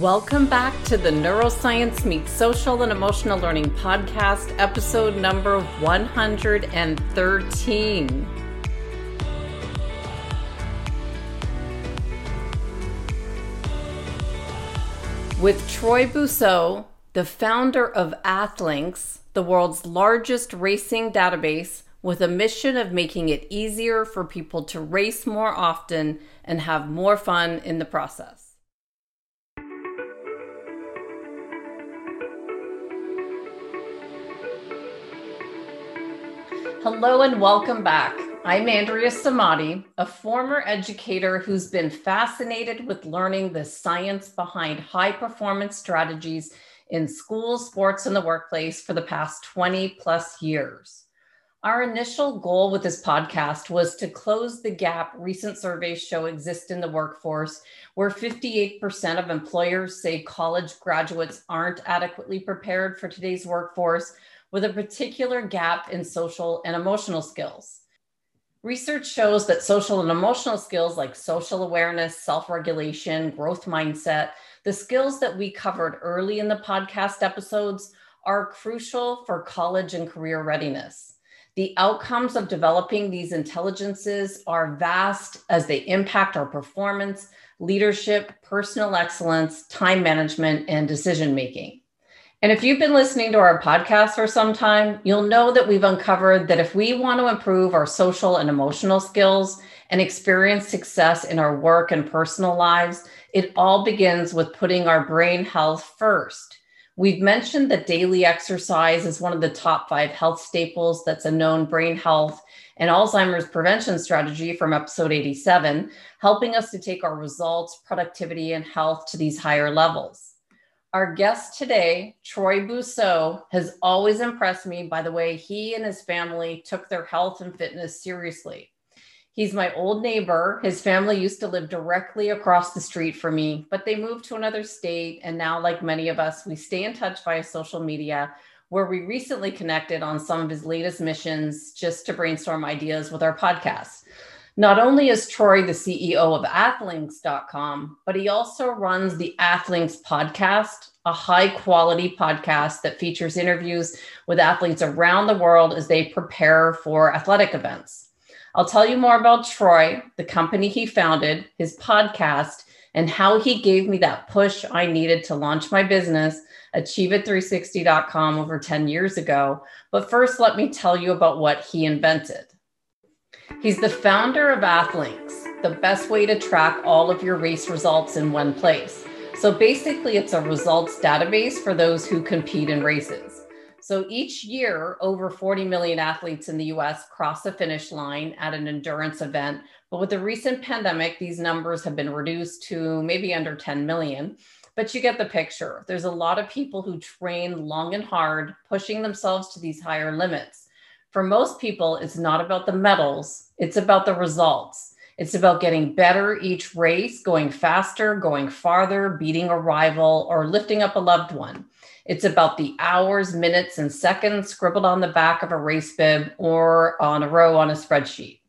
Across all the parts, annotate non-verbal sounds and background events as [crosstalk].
Welcome back to the Neuroscience Meets Social and Emotional Learning podcast, episode number 113. With Troy Busot, the founder of Athlinks, the world's largest racing database, with a mission of making it easier for people to race more often and have more fun in the process. Hello and welcome back. I'm Andrea Samadi, a former educator who's been fascinated with learning the science behind high performance strategies in schools, sports, and the workplace for the past 20 plus years. Our initial goal with this podcast was to close the gap recent surveys show exists in the workforce, where 58% of employers say college graduates aren't adequately prepared for today's workforce with a particular gap in social and emotional skills. Research shows that social and emotional skills like social awareness, self regulation, growth mindset, the skills that we covered early in the podcast episodes, are crucial for college and career readiness. The outcomes of developing these intelligences are vast as they impact our performance, leadership, personal excellence, time management, and decision making. And if you've been listening to our podcast for some time, you'll know that we've uncovered that if we want to improve our social and emotional skills and experience success in our work and personal lives, it all begins with putting our brain health first. We've mentioned that daily exercise is one of the top five health staples that's a known brain health and Alzheimer's prevention strategy from episode 87, helping us to take our results, productivity, and health to these higher levels. Our guest today, Troy Busot, has always impressed me by the way he and his family took their health and fitness seriously. He's my old neighbor. His family used to live directly across the street from me, but they moved to another state. And now, like many of us, we stay in touch via social media, where we recently connected on some of his latest missions just to brainstorm ideas with our podcast. Not only is Troy the CEO of athlinks.com, but he also runs the Athlinks podcast, a high quality podcast that features interviews with athletes around the world as they prepare for athletic events. I'll tell you more about Troy, the company he founded, his podcast, and how he gave me that push I needed to launch my business, achieveit360.com, over 10 years ago. But first, let me tell you about what he invented. He's the founder of Athlinks, the best way to track all of your race results in one place. So basically, it's a results database for those who compete in races. So each year, over 40 million athletes in the US cross the finish line at an endurance event. But with the recent pandemic, these numbers have been reduced to maybe under 10 million. But you get the picture. There's a lot of people who train long and hard, pushing themselves to these higher limits for most people, it's not about the medals, it's about the results. It's about getting better each race, going faster, going farther, beating a rival, or lifting up a loved one. It's about the hours, minutes, and seconds scribbled on the back of a race bib or on a row on a spreadsheet.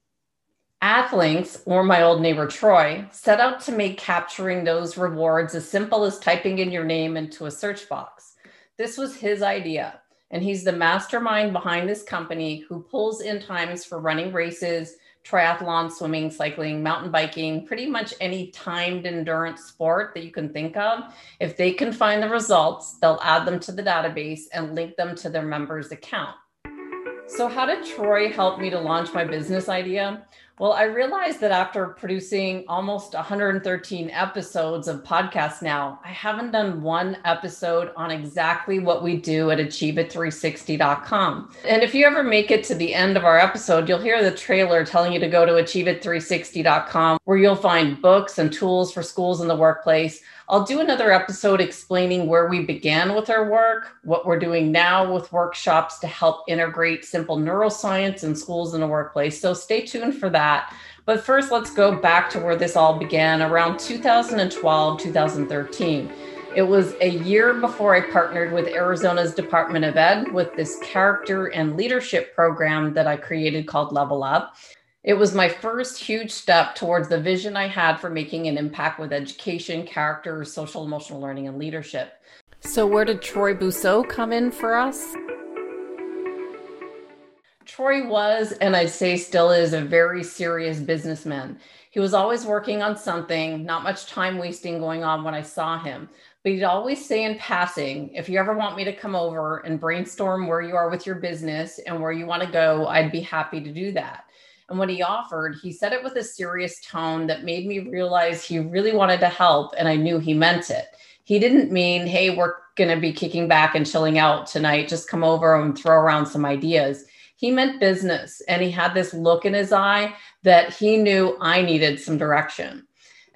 Athlinks, or my old neighbor Troy, set out to make capturing those rewards as simple as typing in your name into a search box. This was his idea and he's the mastermind behind this company who pulls in times for running races, triathlon, swimming, cycling, mountain biking, pretty much any timed endurance sport that you can think of. If they can find the results, they'll add them to the database and link them to their members' account. So, how did Troy help me to launch my business idea? Well, I realized that after producing almost 113 episodes of podcasts now, I haven't done one episode on exactly what we do at achieveit360.com. And if you ever make it to the end of our episode, you'll hear the trailer telling you to go to achieveit360.com, where you'll find books and tools for schools and the workplace I'll do another episode explaining where we began with our work, what we're doing now with workshops to help integrate simple neuroscience in schools and the workplace. So stay tuned for that. But first, let's go back to where this all began around 2012, 2013. It was a year before I partnered with Arizona's Department of Ed with this character and leadership program that I created called Level Up. It was my first huge step towards the vision I had for making an impact with education, character, social emotional learning, and leadership. So, where did Troy Busot come in for us? Troy was, and I'd say still is, a very serious businessman. He was always working on something, not much time wasting going on when I saw him. But he'd always say in passing, if you ever want me to come over and brainstorm where you are with your business and where you want to go, I'd be happy to do that. And what he offered, he said it with a serious tone that made me realize he really wanted to help and I knew he meant it. He didn't mean, hey, we're going to be kicking back and chilling out tonight. Just come over and throw around some ideas. He meant business and he had this look in his eye that he knew I needed some direction.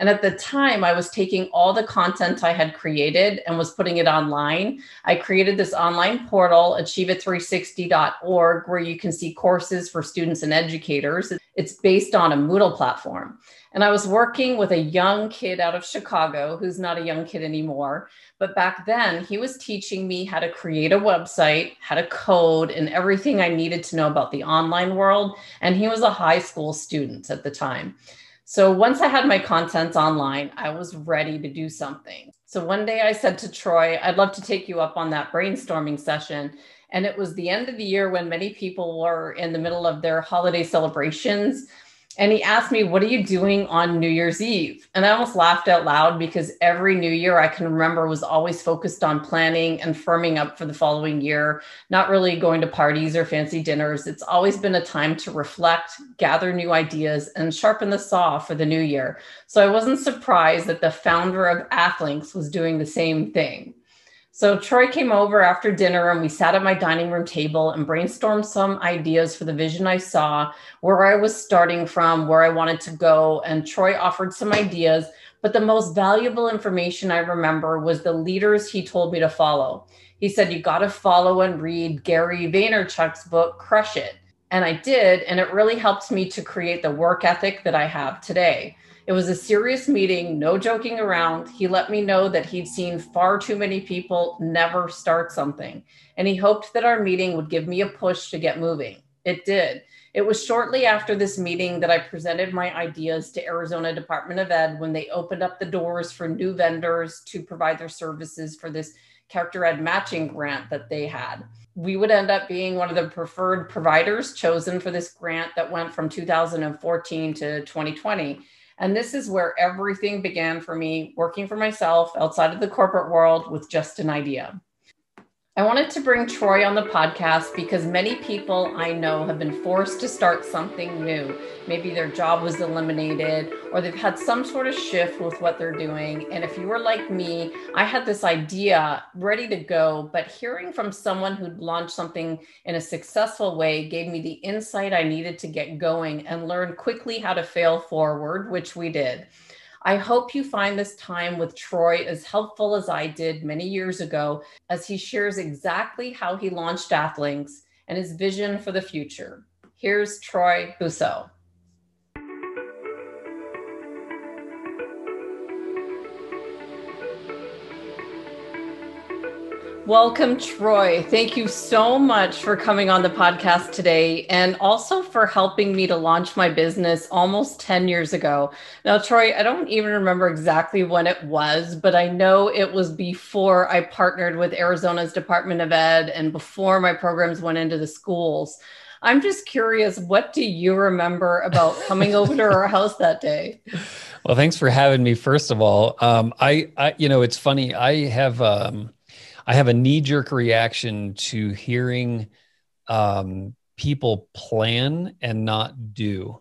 And at the time, I was taking all the content I had created and was putting it online. I created this online portal, achieveit360.org, where you can see courses for students and educators. It's based on a Moodle platform. And I was working with a young kid out of Chicago who's not a young kid anymore. But back then, he was teaching me how to create a website, how to code, and everything I needed to know about the online world. And he was a high school student at the time. So once I had my content online, I was ready to do something. So one day I said to Troy, I'd love to take you up on that brainstorming session. And it was the end of the year when many people were in the middle of their holiday celebrations and he asked me, What are you doing on New Year's Eve? And I almost laughed out loud because every new year I can remember was always focused on planning and firming up for the following year, not really going to parties or fancy dinners. It's always been a time to reflect, gather new ideas, and sharpen the saw for the new year. So I wasn't surprised that the founder of Athlinks was doing the same thing. So Troy came over after dinner and we sat at my dining room table and brainstormed some ideas for the vision I saw, where I was starting from, where I wanted to go. And Troy offered some ideas, but the most valuable information I remember was the leaders he told me to follow. He said, You got to follow and read Gary Vaynerchuk's book, Crush It. And I did. And it really helped me to create the work ethic that I have today. It was a serious meeting, no joking around. He let me know that he'd seen far too many people never start something, and he hoped that our meeting would give me a push to get moving. It did. It was shortly after this meeting that I presented my ideas to Arizona Department of Ed when they opened up the doors for new vendors to provide their services for this character ed matching grant that they had. We would end up being one of the preferred providers chosen for this grant that went from 2014 to 2020. And this is where everything began for me working for myself outside of the corporate world with just an idea. I wanted to bring Troy on the podcast because many people I know have been forced to start something new. Maybe their job was eliminated or they've had some sort of shift with what they're doing. And if you were like me, I had this idea ready to go, but hearing from someone who'd launched something in a successful way gave me the insight I needed to get going and learn quickly how to fail forward, which we did. I hope you find this time with Troy as helpful as I did many years ago, as he shares exactly how he launched Athlinks and his vision for the future. Here's Troy Busot. Welcome, Troy. Thank you so much for coming on the podcast today and also for helping me to launch my business almost 10 years ago. Now, Troy, I don't even remember exactly when it was, but I know it was before I partnered with Arizona's Department of Ed and before my programs went into the schools. I'm just curious, what do you remember about coming over to our house that day? Well, thanks for having me. First of all, um, I, I, you know, it's funny. I have, um, I have a knee jerk reaction to hearing um, people plan and not do.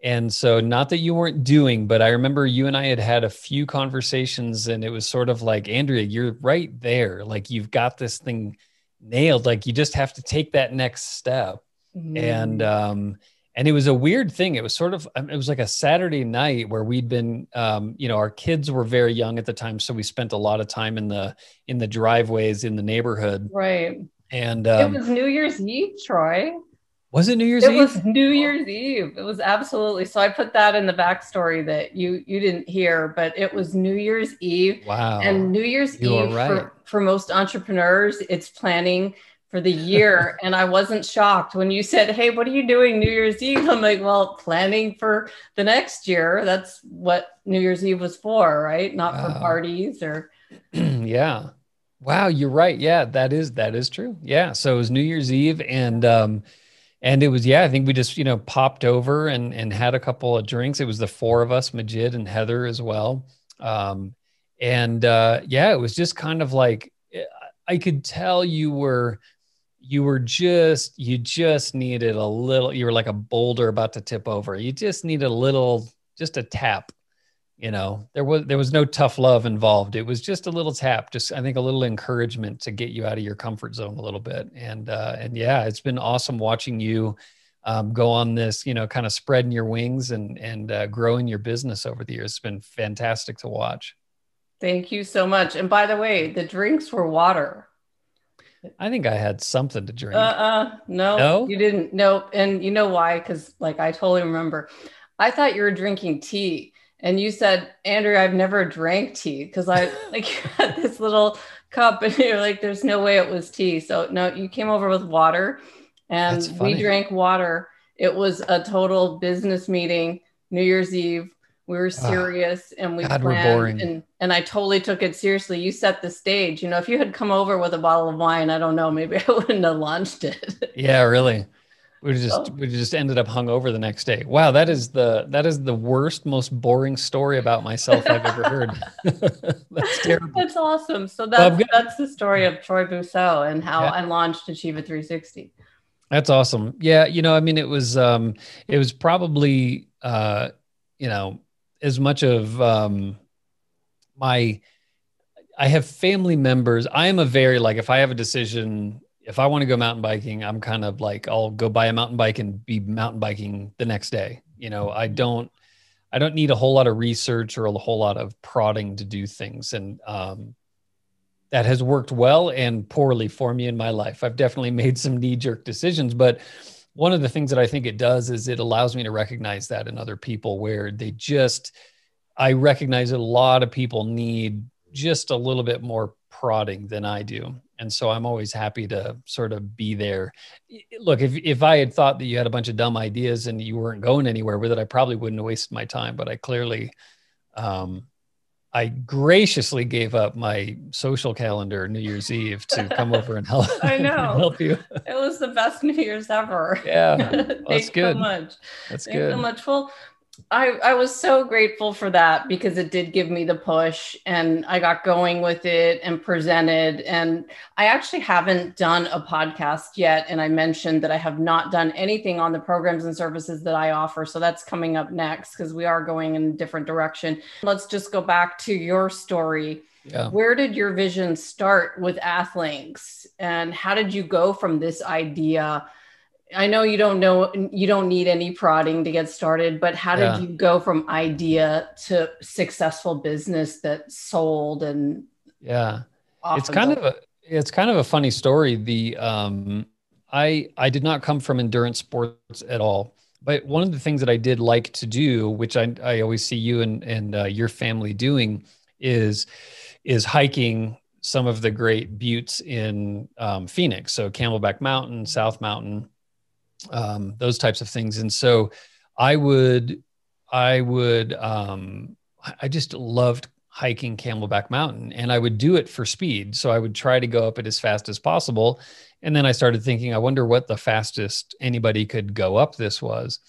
And so, not that you weren't doing, but I remember you and I had had a few conversations, and it was sort of like, Andrea, you're right there. Like, you've got this thing nailed. Like, you just have to take that next step. Mm. And, um, and it was a weird thing. It was sort of um, it was like a saturday night where we'd been um, you know our kids were very young at the time so we spent a lot of time in the in the driveways in the neighborhood. Right. And um, it was new year's eve troy. Was it new year's it eve? it was new year's eve. It was absolutely so i put that in the backstory that you you didn't hear but it was new year's eve. Wow. And new year's you eve right. for, for most entrepreneurs it's planning for the year. [laughs] and I wasn't shocked when you said, Hey, what are you doing New Year's Eve? I'm like, Well, planning for the next year. That's what New Year's Eve was for, right? Not wow. for parties or. [clears throat] yeah. Wow. You're right. Yeah. That is, that is true. Yeah. So it was New Year's Eve and, um, and it was yeah i think we just you know popped over and and had a couple of drinks it was the four of us majid and heather as well um and uh yeah it was just kind of like i could tell you were you were just you just needed a little you were like a boulder about to tip over. You just needed a little just a tap you know? There was there was no tough love involved. It was just a little tap just i think a little encouragement to get you out of your comfort zone a little bit. And uh and yeah it's been awesome watching you um, go on this you know kind of spreading your wings and and uh, growing your business over the years. It's been fantastic to watch. Thank you so much. And by the way the drinks were water I think I had something to drink. Uh, uh no, no, you didn't. Nope. And you know why? Because like I totally remember, I thought you were drinking tea, and you said, Andrew, I've never drank tea because I [laughs] like [laughs] you had this little cup, and you're like, there's no way it was tea. So no, you came over with water, and we drank water. It was a total business meeting, New Year's Eve. We were ah, serious oh, and we God, planned and, and I totally took it seriously. You set the stage. You know, if you had come over with a bottle of wine, I don't know, maybe [laughs] I wouldn't have launched it. yeah, really. We just oh. we just ended up hung over the next day. Wow, that is the that is the worst, most boring story about myself I've ever heard. [laughs] that's terrible. That's awesome. So that's well, that's the story of Troy Busot and how yeah. I launched Achieve It 360. That's awesome. Yeah, you know, I mean, it was um, it was probably uh, you know, as much of um, my I have family members. I am a very like if I have a decision if I want to go mountain biking, I'm kind of like I'll go buy a mountain bike and be mountain biking the next day. You know, I don't I don't need a whole lot of research or a whole lot of prodding to do things. And um, that has worked well and poorly for me in my life. I've definitely made some knee jerk decisions, but one of the things that I think it does is it allows me to recognize that in other people where they just, I recognize that a lot of people need just a little bit more prodding than I do. And so I'm always happy to sort of be there. Look, if, if I had thought that you had a bunch of dumb ideas and you weren't going anywhere with it, I probably wouldn't have wasted my time. But I clearly, um, I graciously gave up my social calendar New Year's Eve to come over and help. [laughs] I [laughs] know. help you. It was the best New Year's ever. Yeah, [laughs] that's good. so much. That's Thanks good. so much. Well, I, I was so grateful for that because it did give me the push and I got going with it and presented. And I actually haven't done a podcast yet. And I mentioned that I have not done anything on the programs and services that I offer. So that's coming up next because we are going in a different direction. Let's just go back to your story. Yeah. Where did your vision start with Athlinks? And how did you go from this idea? I know you don't know you don't need any prodding to get started, but how did you go from idea to successful business that sold and yeah. It's kind of a it's kind of a funny story. The um I I did not come from endurance sports at all. But one of the things that I did like to do, which I, I always see you and, and uh, your family doing, is is hiking some of the great buttes in um, Phoenix. So Camelback Mountain, South Mountain, um, those types of things. And so I would, I would, um, I just loved hiking Camelback Mountain and I would do it for speed. So I would try to go up it as fast as possible. And then I started thinking, I wonder what the fastest anybody could go up this was.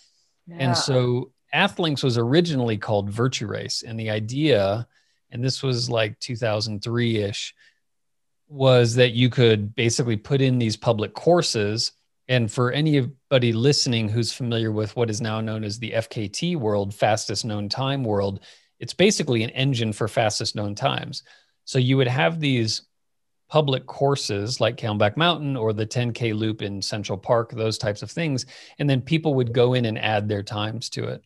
Yeah. And so Athlinks was originally called Virtue Race. And the idea, and this was like 2003 ish, was that you could basically put in these public courses and for anybody listening who's familiar with what is now known as the FKT world, fastest known time world, it's basically an engine for fastest known times. So you would have these public courses like Camelback Mountain or the 10K loop in Central Park, those types of things. And then people would go in and add their times to it.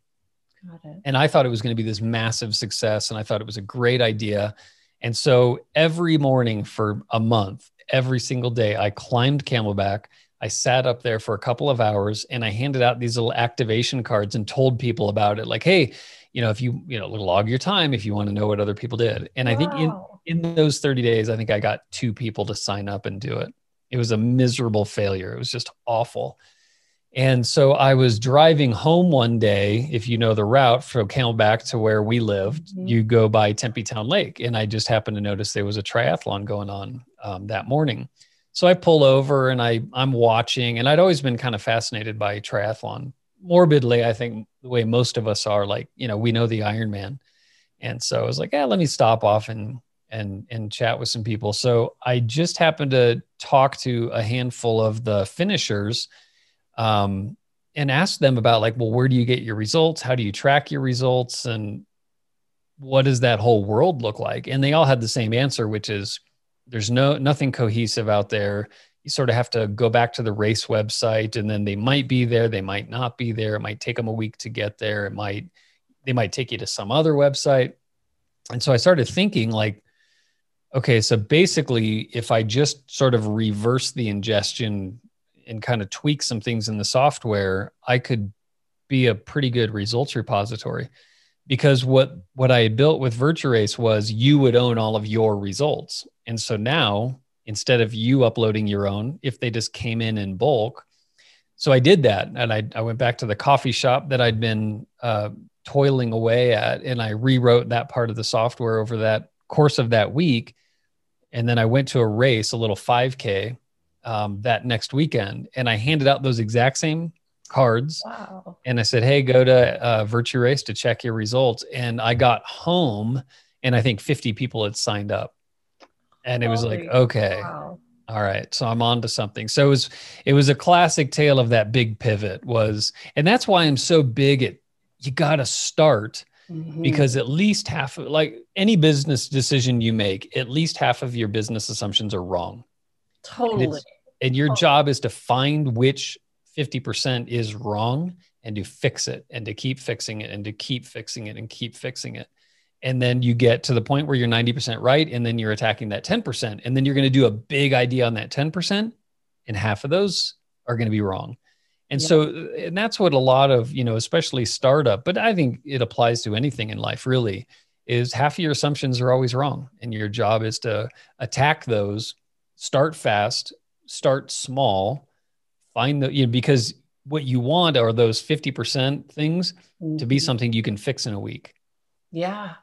Got it. And I thought it was going to be this massive success. And I thought it was a great idea. And so every morning for a month, every single day, I climbed Camelback. I sat up there for a couple of hours and I handed out these little activation cards and told people about it. Like, hey, you know, if you, you know, log your time if you want to know what other people did. And wow. I think in, in those 30 days, I think I got two people to sign up and do it. It was a miserable failure. It was just awful. And so I was driving home one day, if you know the route from Camelback to where we lived, mm-hmm. you go by Tempe Town Lake. And I just happened to notice there was a triathlon going on um, that morning. So I pull over and I, I'm watching, and I'd always been kind of fascinated by triathlon. Morbidly, I think the way most of us are, like, you know, we know the Ironman. And so I was like, yeah, let me stop off and and and chat with some people. So I just happened to talk to a handful of the finishers um, and ask them about like, well, where do you get your results? How do you track your results? And what does that whole world look like? And they all had the same answer, which is there's no nothing cohesive out there. You sort of have to go back to the race website and then they might be there, they might not be there. It might take them a week to get there. It might they might take you to some other website. And so I started thinking like, okay, so basically if I just sort of reverse the ingestion and kind of tweak some things in the software, I could be a pretty good results repository. Because what what I had built with VirtuRace was you would own all of your results. And so now instead of you uploading your own, if they just came in in bulk, so I did that, and I I went back to the coffee shop that I'd been uh, toiling away at, and I rewrote that part of the software over that course of that week, and then I went to a race, a little 5K, um, that next weekend, and I handed out those exact same cards. Wow. And I said, "Hey, go to uh, VirtuRace to check your results." And I got home, and I think 50 people had signed up, and it was like, okay. Wow. All right, so I'm on to something. So it was it was a classic tale of that big pivot was, and that's why I'm so big at you got to start mm-hmm. because at least half of like any business decision you make, at least half of your business assumptions are wrong. Totally. And, and your totally. job is to find which 50% is wrong and to fix it and to keep fixing it and to keep fixing it and keep fixing it. And then you get to the point where you're 90% right. And then you're attacking that 10%. And then you're going to do a big idea on that 10%. And half of those are going to be wrong. And yeah. so, and that's what a lot of, you know, especially startup, but I think it applies to anything in life really, is half of your assumptions are always wrong. And your job is to attack those start fast, start small, find the, you know, because what you want are those 50% things mm-hmm. to be mm-hmm. something you can fix in a week. Yeah.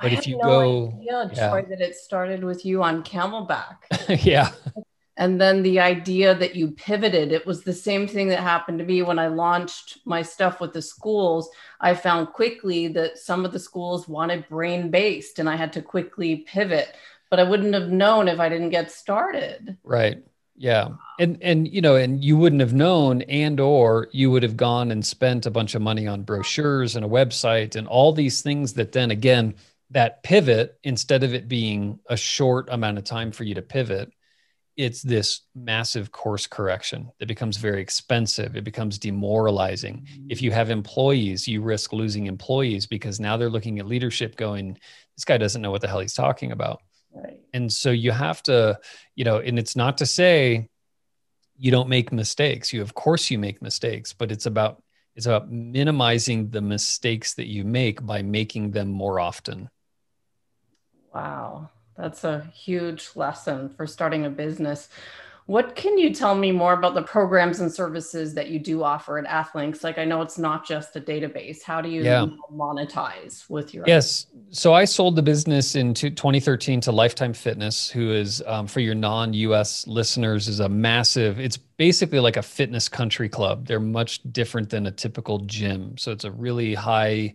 But I if you no go, idea, yeah. Troy, that it started with you on Camelback. [laughs] yeah. And then the idea that you pivoted, it was the same thing that happened to me when I launched my stuff with the schools. I found quickly that some of the schools wanted brain based, and I had to quickly pivot but I wouldn't have known if I didn't get started. Right. Yeah. And and you know, and you wouldn't have known and or you would have gone and spent a bunch of money on brochures and a website and all these things that then again that pivot instead of it being a short amount of time for you to pivot it's this massive course correction that becomes very expensive. It becomes demoralizing. If you have employees, you risk losing employees because now they're looking at leadership going, this guy doesn't know what the hell he's talking about. Right. And so you have to, you know, and it's not to say you don't make mistakes. You of course you make mistakes, but it's about it's about minimizing the mistakes that you make by making them more often. Wow. That's a huge lesson for starting a business. What can you tell me more about the programs and services that you do offer at Athlinks? Like I know it's not just a database. How do you yeah. monetize with your? Yes. So I sold the business in 2013 to Lifetime Fitness, who is um, for your non-US listeners is a massive. It's basically like a fitness country club. They're much different than a typical gym. So it's a really high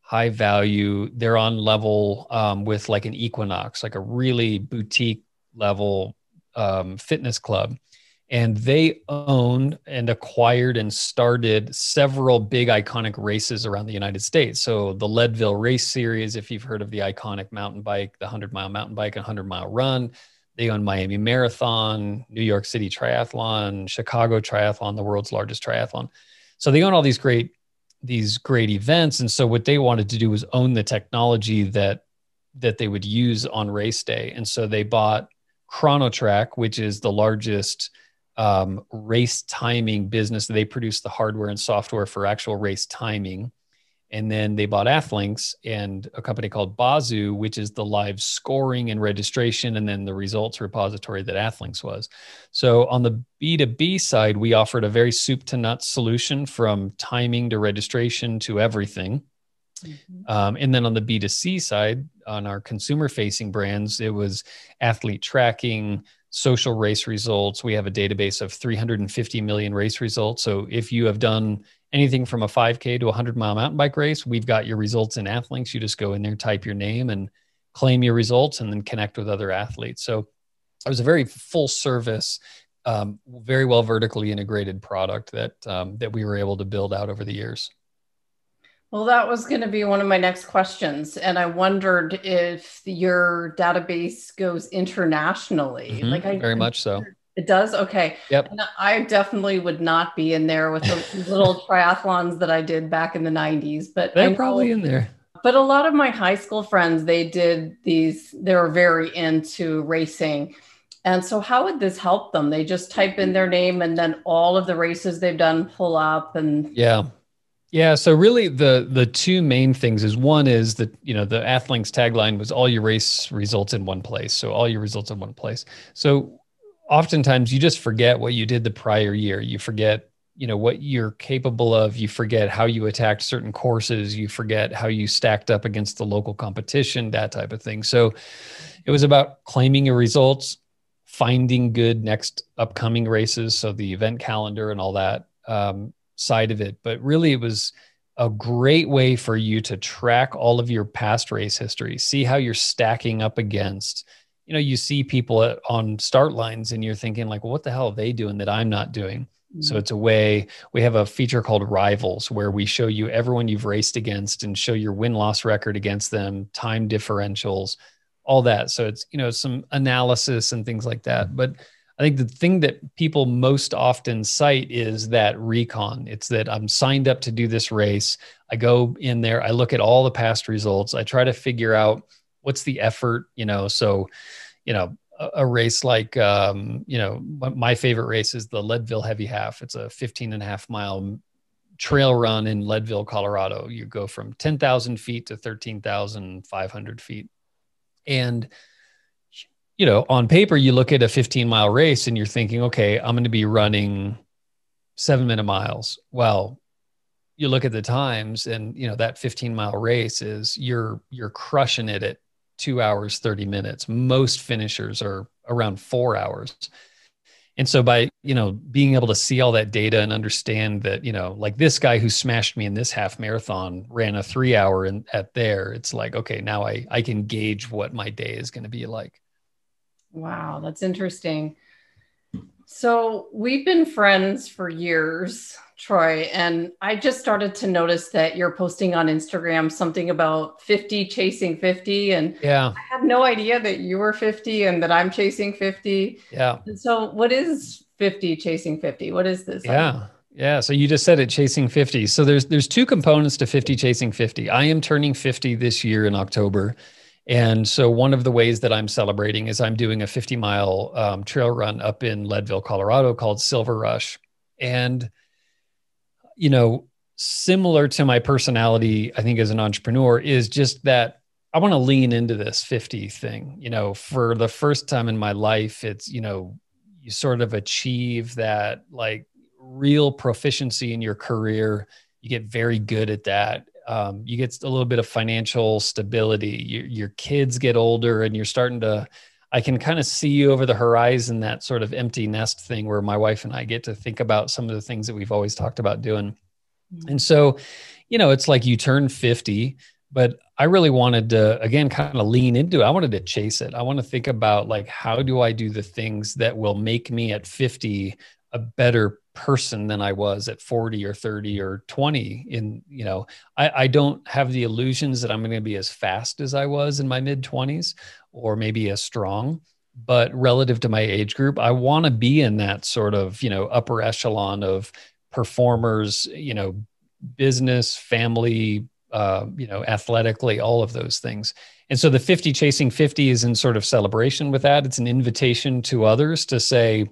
high value. They're on level um, with like an Equinox, like a really boutique level um, fitness club and they owned and acquired and started several big iconic races around the United States. So the Leadville Race Series, if you've heard of the iconic mountain bike, the 100 mile mountain bike, 100 mile run, they own Miami Marathon, New York City Triathlon, Chicago Triathlon, the world's largest triathlon. So they own all these great these great events, and so what they wanted to do was own the technology that that they would use on race day, and so they bought Chronotrack, which is the largest um, race timing business. They produce the hardware and software for actual race timing. and then they bought Athlinks and a company called Bazu, which is the live scoring and registration, and then the results repository that Athlinks was. So on the B2B side, we offered a very soup to nuts solution from timing to registration to everything. Mm-hmm. Um, and then on the B2C side, on our consumer facing brands, it was athlete tracking, social race results. We have a database of 350 million race results. So if you have done anything from a 5K to a 100 mile mountain bike race, we've got your results in Athlinks. You just go in there, type your name, and claim your results, and then connect with other athletes. So it was a very full service, um, very well vertically integrated product that um, that we were able to build out over the years. Well, that was going to be one of my next questions. And I wondered if your database goes internationally. Mm-hmm, like I very much so. It does? Okay. Yep. And I definitely would not be in there with the [laughs] little triathlons that I did back in the 90s, but they're probably in there. But a lot of my high school friends, they did these, they were very into racing. And so, how would this help them? They just type in their name and then all of the races they've done pull up and. Yeah. Yeah, so really the the two main things is one is that you know the Athlinks tagline was all your race results in one place. So all your results in one place. So oftentimes you just forget what you did the prior year. You forget, you know, what you're capable of. You forget how you attacked certain courses. You forget how you stacked up against the local competition, that type of thing. So it was about claiming your results, finding good next upcoming races. So the event calendar and all that um, side of it. But really, it was a great way for you to track all of your past race history, see how you're stacking up against you know you see people at, on start lines and you're thinking like well, what the hell are they doing that i'm not doing mm-hmm. so it's a way we have a feature called rivals where we show you everyone you've raced against and show your win loss record against them time differentials all that so it's you know some analysis and things like that but i think the thing that people most often cite is that recon. It's that i'm signed up to do this race. I go in there i look at all the past results. I try to figure out what's the effort you know? So you know a, a race like um, you know my favorite race is the leadville heavy half. It's a 15 and a half mile trail run in leadville colorado. You go from 10000 feet to 13500 feet. And you know on paper you look at a 15 mile race and you're thinking okay i'm going to be running seven minute miles well you look at the times and you know that 15 mile race is you're you're crushing it at two hours, 30 minutes. Most finishers are around four hours. And so by, you know, being able to see all that data and understand that, you know, like this guy who smashed me in this half marathon ran a three hour in, at there, it's like, okay, now I, I can gauge what my day is going to be like. Wow, that's interesting. So we've been friends for years, Troy, and I just started to notice that you're posting on Instagram something about 50 chasing 50. And yeah, I had no idea that you were 50 and that I'm chasing 50. Yeah. And so what is 50 chasing 50? What is this? Yeah. Yeah, so you just said it chasing 50. So there's there's two components to 50 chasing 50. I am turning 50 this year in October. And so one of the ways that I'm celebrating is I'm doing a 50 mile um, trail run up in Leadville, Colorado called Silver Rush. And, you know, similar to my personality, I think as an entrepreneur, is just that I want to lean into this 50 thing. You know, for the first time in my life, it's, you know, you sort of achieve that like real proficiency in your career. You get very good at that um, you get a little bit of financial stability. Your, your kids get older, and you're starting to. I can kind of see you over the horizon that sort of empty nest thing where my wife and I get to think about some of the things that we've always talked about doing. Mm-hmm. And so, you know, it's like you turn 50, but I really wanted to again kind of lean into it. I wanted to chase it. I want to think about like how do I do the things that will make me at 50 a better person than I was at 40 or 30 or 20 in, you know, I, I don't have the illusions that I'm going to be as fast as I was in my mid 20s or maybe as strong. But relative to my age group, I want to be in that sort of, you know, upper echelon of performers, you know, business, family, uh, you know, athletically, all of those things. And so the 50 chasing 50 is in sort of celebration with that. It's an invitation to others to say,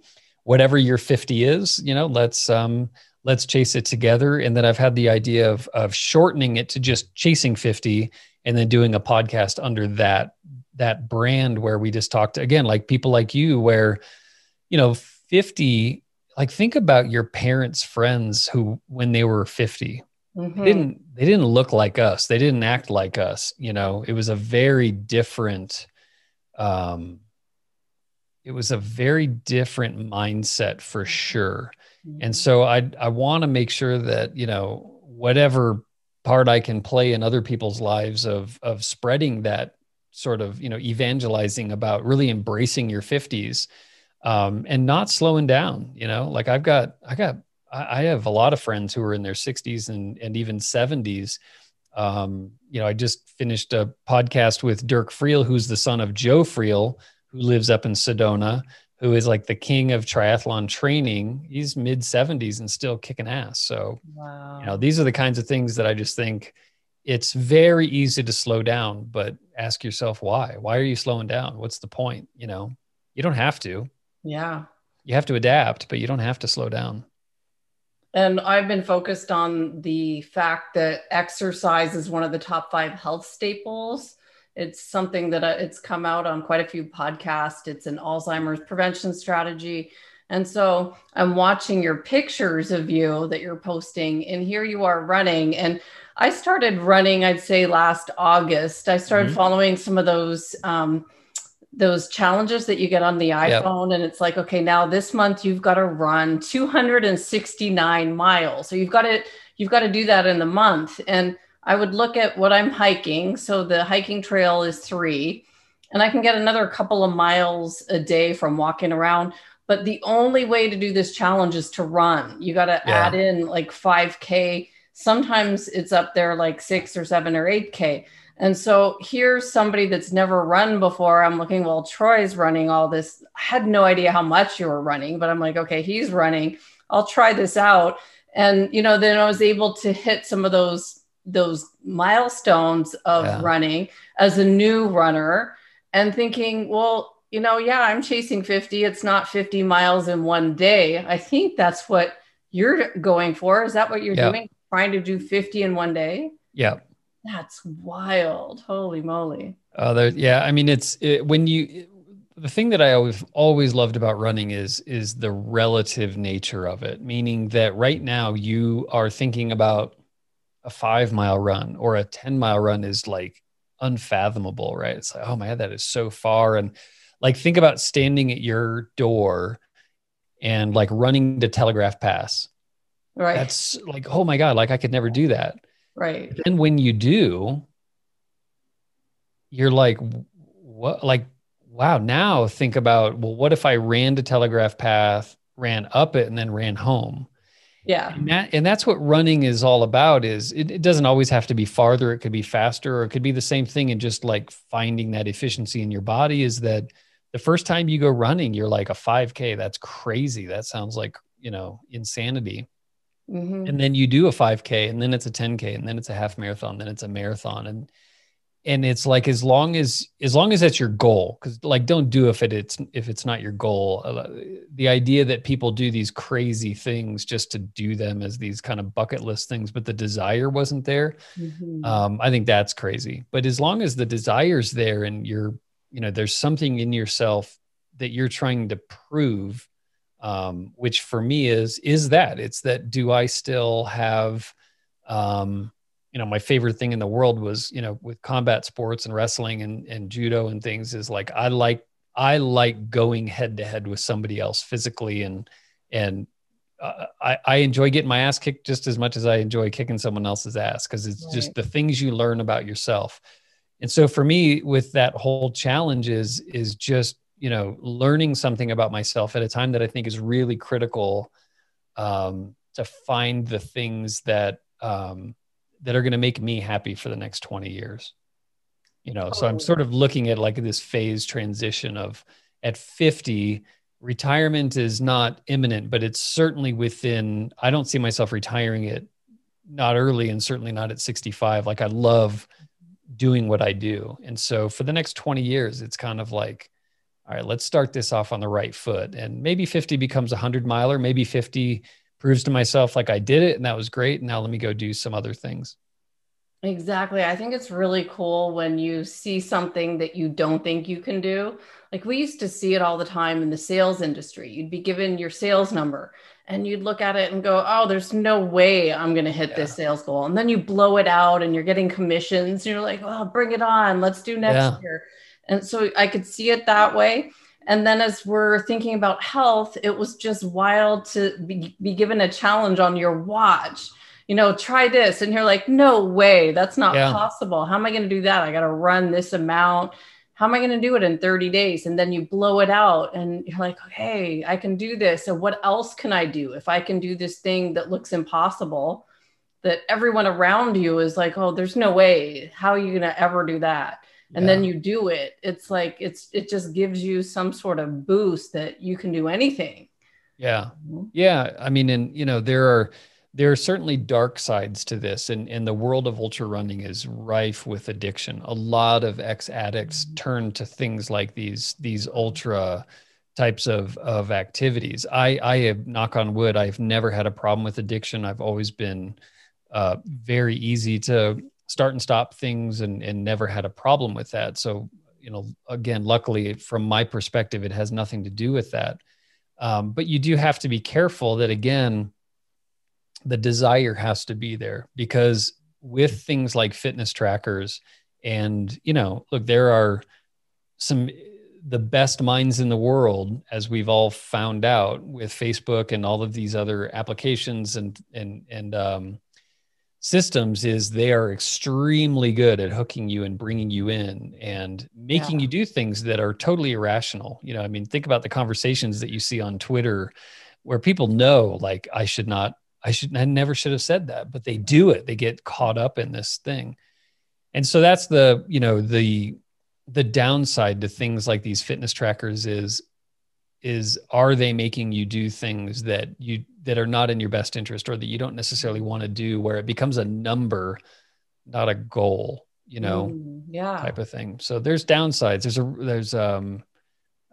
whatever your 50 is, you know, let's um, let's chase it together. And then I've had the idea of of shortening it to just chasing 50 and then doing a podcast under that that brand where we just talked again like people like you where you know 50 like think about your parents friends who when they were 50 mm-hmm. they didn't they didn't look like us they didn't act like us you know it was a very different um it was a very different mindset for sure. Mm-hmm. and so i i want to make sure that you know whatever part i can play in other people's lives of of spreading that sort of you know evangelizing about really embracing your 50s um, and not slowing down you know? Like i've got i got i have a lot of friends who are in their 60s and and even 70s um, you know i just finished a podcast with dirk friel who's the son of joe friel who lives up in sedona who is like the king of triathlon training he's mid 70s and still kicking ass so wow. you know these are the kinds of things that i just think it's very easy to slow down, but ask yourself why. Why are you slowing down? What's the point? You know, you don't have to. Yeah. You have to adapt, but you don't have to slow down. And I've been focused on the fact that exercise is one of the top five health staples. It's something that uh, it's come out on quite a few podcasts. It's an Alzheimer's prevention strategy. And so I'm watching your pictures of you that you're posting, and here you are running. And I started running, I'd say last August. I started mm-hmm. following some of those um, those challenges that you get on the iPhone, yep. and it's like, okay, now this month you've got to run 269 miles. So you've got to you've got to do that in the month. And I would look at what I'm hiking. So the hiking trail is three, and I can get another couple of miles a day from walking around. But the only way to do this challenge is to run. You got to yeah. add in like 5K Sometimes it's up there like six or seven or 8K. And so here's somebody that's never run before. I'm looking, well, Troy's running all this. I had no idea how much you were running, but I'm like, okay, he's running. I'll try this out. And you know, then I was able to hit some of those those milestones of yeah. running as a new runner and thinking, well, you know, yeah, I'm chasing 50. It's not 50 miles in one day. I think that's what you're going for. Is that what you're yeah. doing? trying to do 50 in one day. Yeah. That's wild. Holy moly. Uh, there, yeah. I mean, it's it, when you, the thing that I always always loved about running is is the relative nature of it. Meaning that right now you are thinking about a five mile run or a ten mile run is like unfathomable, right? It's like, oh my god, that is so far. And like think about standing at your door and like running to Telegraph Pass Right. That's like, oh my God, like I could never do that. Right. And when you do, you're like, what? Like, wow, now think about, well, what if I ran to Telegraph Pass, ran up it, and then ran home? Yeah. And, that, and that's what running is all about is it, it doesn't always have to be farther. It could be faster or it could be the same thing. And just like finding that efficiency in your body is that the first time you go running, you're like a 5K. That's crazy. That sounds like, you know, insanity. Mm-hmm. And then you do a 5K and then it's a 10K and then it's a half marathon, then it's a marathon. And and it's like as long as as long as that's your goal because like don't do if it, it's if it's not your goal uh, the idea that people do these crazy things just to do them as these kind of bucket list things but the desire wasn't there mm-hmm. um, i think that's crazy but as long as the desire's there and you're you know there's something in yourself that you're trying to prove um, which for me is is that it's that do I still have um, you know my favorite thing in the world was you know with combat sports and wrestling and, and judo and things is like I like I like going head to head with somebody else physically and and uh, I, I enjoy getting my ass kicked just as much as I enjoy kicking someone else's ass because it's right. just the things you learn about yourself. And so for me, with that whole challenge is is just you know learning something about myself at a time that i think is really critical um, to find the things that um, that are going to make me happy for the next 20 years. You know so i'm oh. sort of looking at like this phase transition of at 50 retirement is not imminent but it's certainly within i don't see myself retiring it not early and certainly not at 65 like i love doing what i do. And so for the next 20 years it's kind of like all right, let's start this off on the right foot. And maybe 50 becomes a 100 miler, maybe 50 proves to myself like I did it and that was great. And now let me go do some other things. Exactly. I think it's really cool when you see something that you don't think you can do. Like we used to see it all the time in the sales industry. You'd be given your sales number and you'd look at it and go, Oh, there's no way I'm going to hit yeah. this sales goal. And then you blow it out and you're getting commissions. And you're like, Oh, bring it on. Let's do next yeah. year. And so I could see it that way. And then as we're thinking about health, it was just wild to be, be given a challenge on your watch you know, try this. And you're like, no way, that's not yeah. possible. How am I going to do that? I got to run this amount. How am I going to do it in 30 days? And then you blow it out and you're like, hey, I can do this. And what else can I do? If I can do this thing that looks impossible, that everyone around you is like, oh, there's no way. How are you going to ever do that? And yeah. then you do it it's like it's it just gives you some sort of boost that you can do anything. Yeah. Mm-hmm. yeah i mean and you know there are there are certainly dark sides to this and, and the world of ultra running is rife with addiction. A lot of ex addicts turn to things like these these ultra types of of activities. I i have knock on wood i've never had a problem with addiction. I've always been uh, very easy to start and stop things and and never had a problem with that. So you know again luckily from my perspective it has nothing to do with that. Um, but you do have to be careful that again the desire has to be there because with things like fitness trackers and you know look there are some the best minds in the world as we've all found out with facebook and all of these other applications and and and um, systems is they are extremely good at hooking you and bringing you in and making yeah. you do things that are totally irrational you know i mean think about the conversations that you see on twitter where people know like i should not I should I never should have said that, but they do it. They get caught up in this thing. And so that's the, you know, the the downside to things like these fitness trackers is is are they making you do things that you that are not in your best interest or that you don't necessarily want to do where it becomes a number not a goal you know mm, yeah type of thing so there's downsides there's a there's um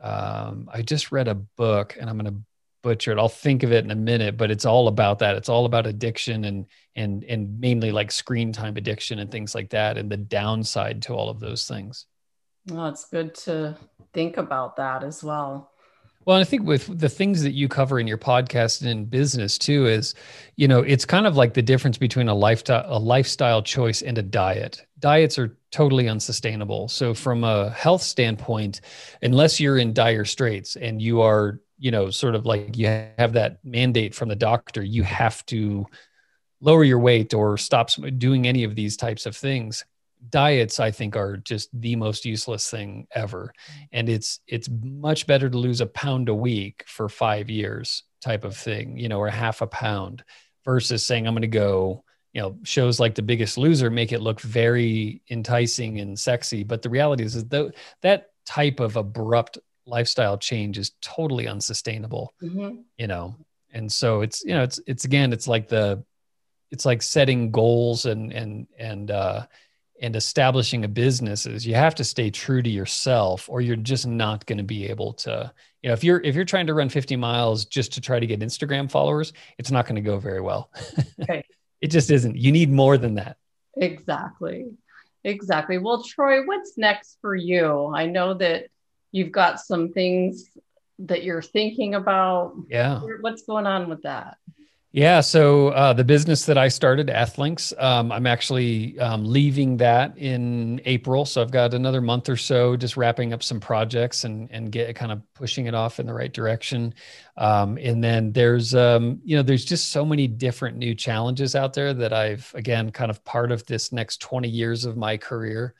um i just read a book and i'm going to butcher it I'll think of it in a minute, but it's all about that. It's all about addiction and and and mainly like screen time addiction and things like that, and the downside to all of those things. Well, it's good to think about that as well. Well, I think with the things that you cover in your podcast and in business too is, you know, it's kind of like the difference between a lifestyle a lifestyle choice and a diet. Diets are totally unsustainable. So from a health standpoint, unless you're in dire straits and you are you know sort of like you have that mandate from the doctor you have to lower your weight or stop doing any of these types of things diets i think are just the most useless thing ever and it's it's much better to lose a pound a week for 5 years type of thing you know or half a pound versus saying i'm going to go you know shows like the biggest loser make it look very enticing and sexy but the reality is, is that that type of abrupt lifestyle change is totally unsustainable mm-hmm. you know and so it's you know it's it's again it's like the it's like setting goals and and and uh and establishing a business is you have to stay true to yourself or you're just not going to be able to you know if you're if you're trying to run 50 miles just to try to get instagram followers it's not going to go very well [laughs] okay. it just isn't you need more than that exactly exactly well troy what's next for you i know that you've got some things that you're thinking about. Yeah. What's going on with that? Yeah. So uh, the business that I started, Athlinks, um, I'm actually um, leaving that in April. So I've got another month or so, just wrapping up some projects and and get kind of pushing it off in the right direction. Um, and then there's um, you know there's just so many different new challenges out there that I've again kind of part of this next 20 years of my career.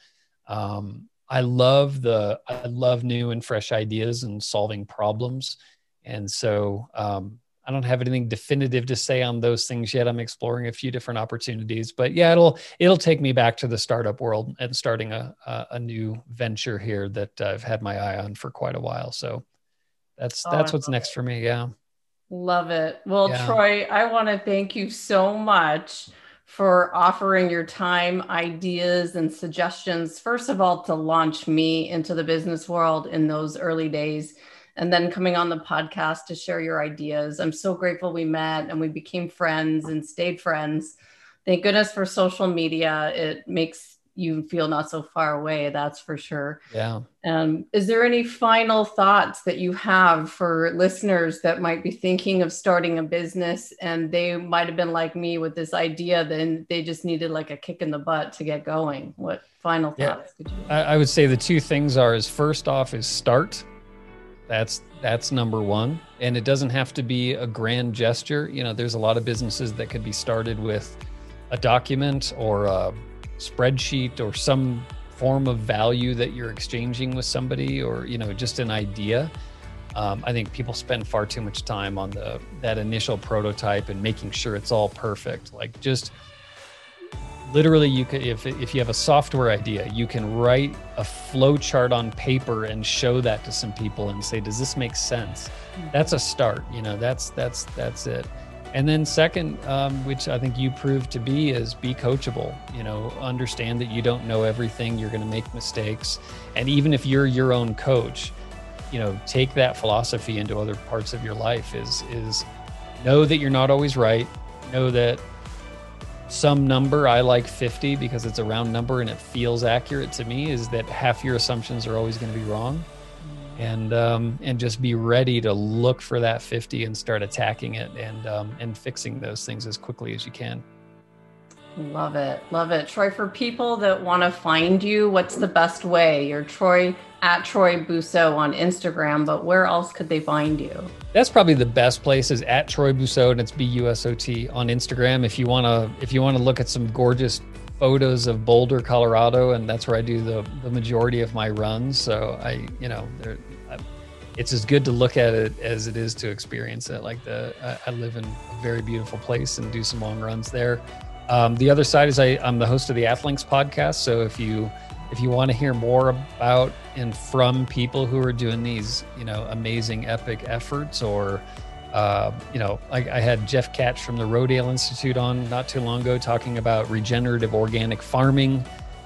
Um, I love the I love new and fresh ideas and solving problems, and so um, I don't have anything definitive to say on those things yet. I'm exploring a few different opportunities, but yeah, it'll it'll take me back to the startup world and starting a a, a new venture here that I've had my eye on for quite a while. So that's oh, that's what's next it. for me. Yeah. Love it. Well, yeah. Troy, I want to thank you so much for offering your time, ideas, and suggestions. First of all, to launch me into the business world in those early days. And then coming on the podcast to share your ideas. I'm so grateful we met and we became friends and stayed friends. Thank goodness for social media. It makes you feel not so far away, that's for sure. Yeah. Um, is there any final thoughts that you have for listeners that might be thinking of starting a business and they might have been like me with this idea, then they just needed like a kick in the butt to get going? What final thoughts yeah. I, I would say the two things are is first off is start that's that's number one. And it doesn't have to be a grand gesture. You know there's a lot of businesses that could be started with a document or a spreadsheet or some form of value that you're exchanging with somebody or you know just an idea. Um, i think people spend far too much time on the that initial prototype and making sure it's all perfect. Like just literally you could if, if you have a software idea you can write a flow chart on paper and show that to some people and say does this make sense? Mm-hmm. that's a start you know that's that's that's it. And then second um, which i think you proved to be is be coachable you know understand that you don't know everything you're going to make mistakes. And even if you're your own coach you know take that philosophy into other parts of your life is is know that you're not always right know that some number i like 50 because it's a round number and it feels accurate to me is that half your assumptions are always going to be wrong. And um, and just be ready to look for that 50 and start attacking it and um, and fixing those things as quickly as you can. Love it. Love it. Troy for people that want to find you what's the best way? You're troy at Troy Busot on Instagram, but where else could they find you? That's probably the best place is at Troy Busot and it's B U S O T on Instagram. If you wanna if you wanna look at some gorgeous photos of Boulder, Colorado, and that's where I do the the majority of my runs. So I, you know, it's as good to look at it as it is to experience it. Like the I, I live in a very beautiful place and do some long runs there. Um, the other side is I, I'm the host of the Athlinks podcast. So if you if you want to hear more about and from people who are doing these, you know, amazing epic efforts, or uh, you know, I, I had Jeff Katz from the Rodale Institute on not too long ago talking about regenerative organic farming.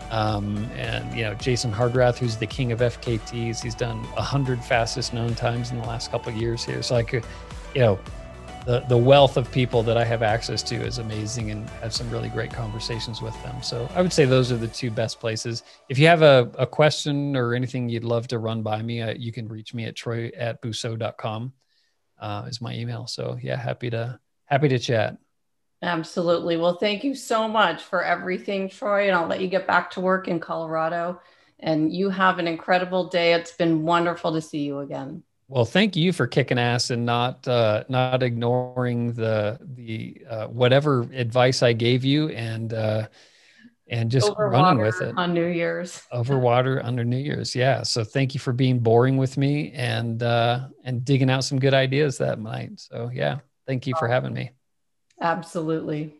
Um, and you know Jason Hardrath, who's the king of FKTs, he's done a hundred fastest known times in the last couple years here. So I could, you know, the, the wealth of people that I have access to is amazing and have some really great conversations with them. So I would say those are the two best places. If you have a, a question or anything you'd love to run by me, uh, you can reach me at troy at busot.com uh, is my email. So yeah, happy to, happy to chat. Absolutely. Well, thank you so much for everything, Troy. And I'll let you get back to work in Colorado. And you have an incredible day. It's been wonderful to see you again. Well, thank you for kicking ass and not uh, not ignoring the the uh, whatever advice I gave you and uh, and just Over running with it on New Year's. Over water under New Year's, yeah. So thank you for being boring with me and uh, and digging out some good ideas that night. So yeah, thank you for having me. Absolutely.